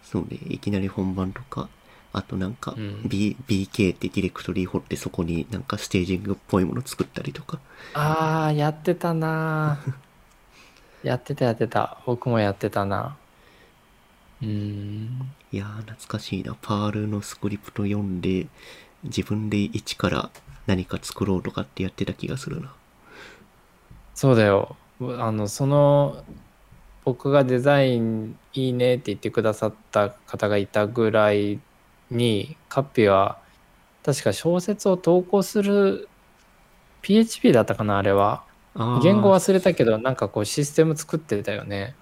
そうね、いきなり本番とか、あとなんか、うん。B、BK ってディレクトリ掘ってそこになんかステージングっぽいもの作ったりとか。ああ、やってたなーやってたやってた。僕もやってたな。うーん。いやー、懐かしいな。パールのスクリプト読んで、自分で一から何か作ろうとかってやってた気がするな。そうだよ。あの、その、僕がデザインいいねって言ってくださった方がいたぐらいに、カッピは、確か小説を投稿する PHP だったかな、あれは。言語忘れたけど、なんかこうシステム作ってたよね。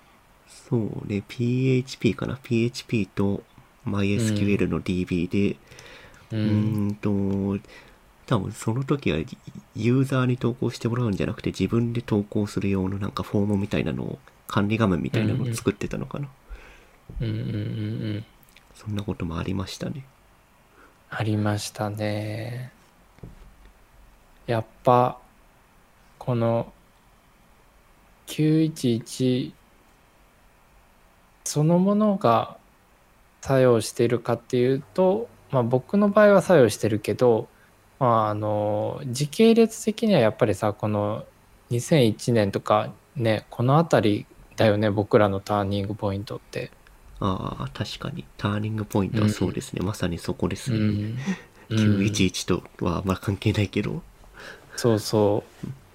そうね、PHP かな。PHP と MySQL の DB で、う。うーんと、多分その時はユーザーに投稿してもらうんじゃなくて自分で投稿する用のなんかフォームみたいなのを管理画面みたいなのを作ってたのかな。うんうんうんうん。そんなこともありましたね。ありましたね。やっぱ、この911そのものが作用しているかっていうと、まあ僕の場合は作用してるけど、まああの、時系列的にはやっぱりさ、この2001年とかね、この辺りだよね、僕らのターニングポイントって。ああ、確かに。ターニングポイントはそうですね。まさにそこですね。うん。911とはあんま関係ないけど。そうそう。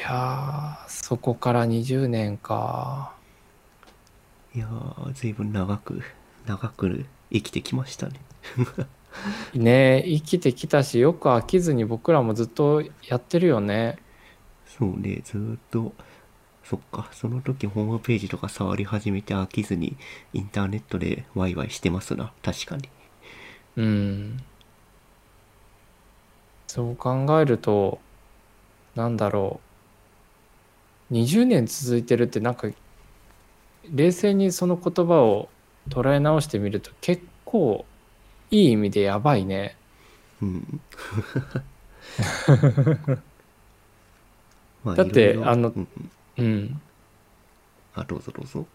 いやー、そこから20年か。いやー、随分長く、長く生きてきましたね。ねえ生きてきたし、よく飽きずに僕らもずっとやってるよね。そうね、ずーっと、そっか、その時ホームページとか触り始めて飽きずにインターネットでワイワイしてますな。確かに。うん。そう考えると、なんだろう。20年続いてるってなんか、冷静にその言葉を捉え直してみると結構いい意味でやばいね。うん。ま だっていろいろあのうんうんうん。あ、どうぞどうぞ。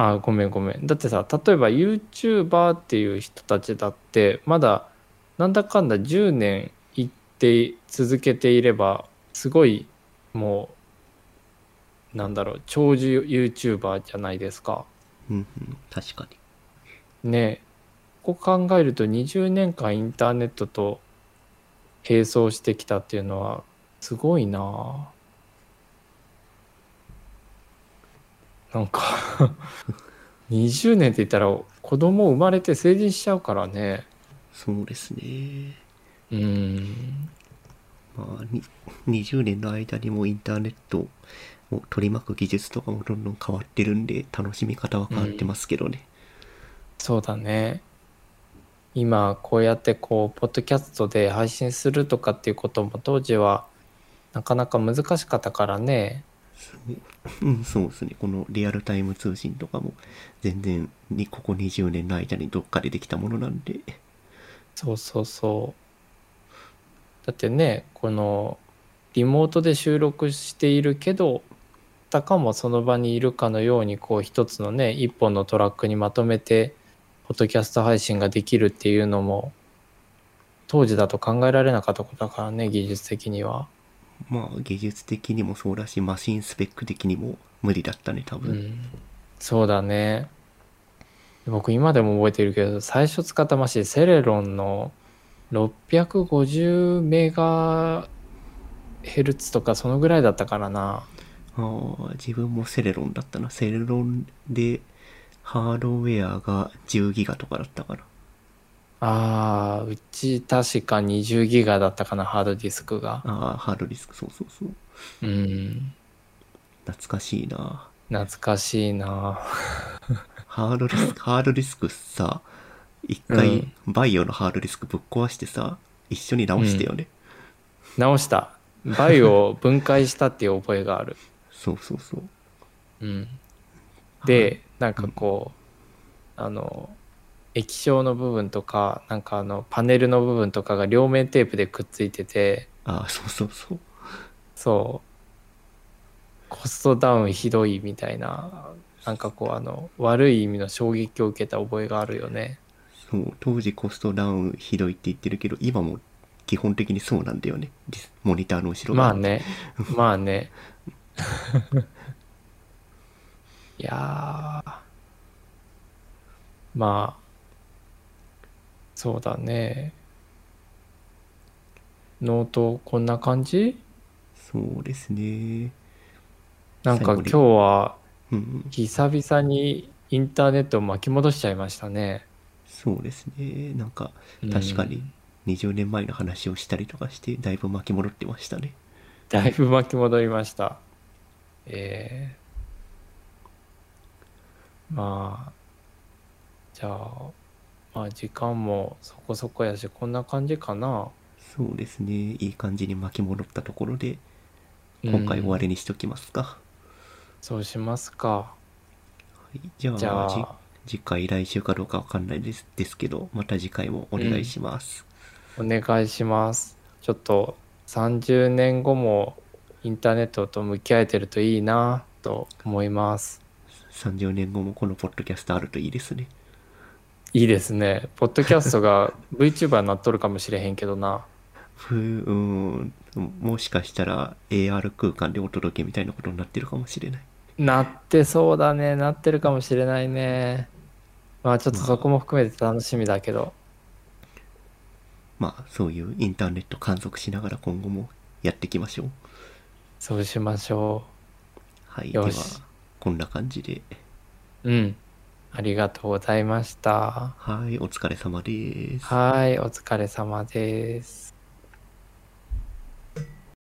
あごめんごめんだってさ例えば YouTuber っていう人たちだってまだなんだかんだ10年行って続けていればすごいもうなんだろう長寿 YouTuber じゃないですか。うんうん、確かに。ねえ。こう考えると20年間インターネットと並走してきたっていうのはすごいな。あなんか。20年って言ったら子供生まれて成人しちゃうからね。そうですね。うん。まあ、に20年の間にもインターネットを取り巻く技術とかもどんどん変わってるんで楽しみ方は変わってますけどね、そうだね。今こうやってこうポッドキャストで配信するとかっていうことも当時はなかなか難しかったからね。うん、そうですねこのリアルタイム通信とかも全然にここ20年の間にどっかでできたものなんでそうそうそう。だってね、このリモートで収録しているけど、たかもその場にいるかのように、こう一つのね、一本のトラックにまとめて、ポッドキャスト配信ができるっていうのも、当時だと考えられなかったことだからね、技術的には。まあ技術的にもそうだしマシンスペック的にも無理だったね多分、うん、そうだね。僕今でも覚えてるけど、最初使ったマシン、セレロンの650メガヘルツとかそのぐらいだったからな。ああ自分もセレロンだったなセレロンでハードウェアが10ギガとかだったからああ、うち確か20ギガだったかな、ハードディスクが。ああハードディスクそうそうそううん。懐かしいな懐かしいな。ハードディスク ハードディスクさ一回バイオのハードディスクぶっ壊してさ一緒に直してよね、直した。バイオを分解したっていう覚えがある。そうそうそう。うん。で、なんかこう、あの、液晶の部分とか、なんかあの、パネルの部分とかが両面テープでくっついてて、ああそうそうそう。そう、コストダウンひどいみたいな、なんかこう、あの、悪い意味の衝撃を受けた覚えがあるよね。そう。当時コストダウンひどいって言ってるけど今も基本的にそうなんだよね。モニターの後ろが。まあね、まあね。いやー、まあ、そうだね。ノート、こんな感じ？そうですね。なんか今日はうん久々にインターネットを巻き戻しちゃいましたね。そうですね。なんかうん。確かに20年前の話をしたりとかしてだいぶ巻き戻ってましたね。だいぶ巻き戻りました。えー、まあ、じゃあ、まあ時間もそこそこやし、こんな感じかな。そうですね。いい感じに巻き戻ったところでうん。今回終わりにしときますか、そうしますか。はい。じゃあじゃあ。じ次回来週かどうかわかんないですですけどまた次回もお願いします、お願いします。ちょっと30年後もインターネットと向き合えてるといいなと思います。30年後もこのポッドキャストあるといいですねいいですね。ポッドキャストが VTuber になっとるかもしれへんけどな。ふ うーんもしかしたら AR 空間でお届けみたいなことになってるかもしれないなってそうだね。なってるかもしれないね。まあちょっとそこも含めて楽しみだけど。まあそういうインターネット観測しながら今後もやっていきましょうそうしましょはいではこんな感じでう。うん。ありがとうございました。はいお疲れ様ですはい、お疲れ様です。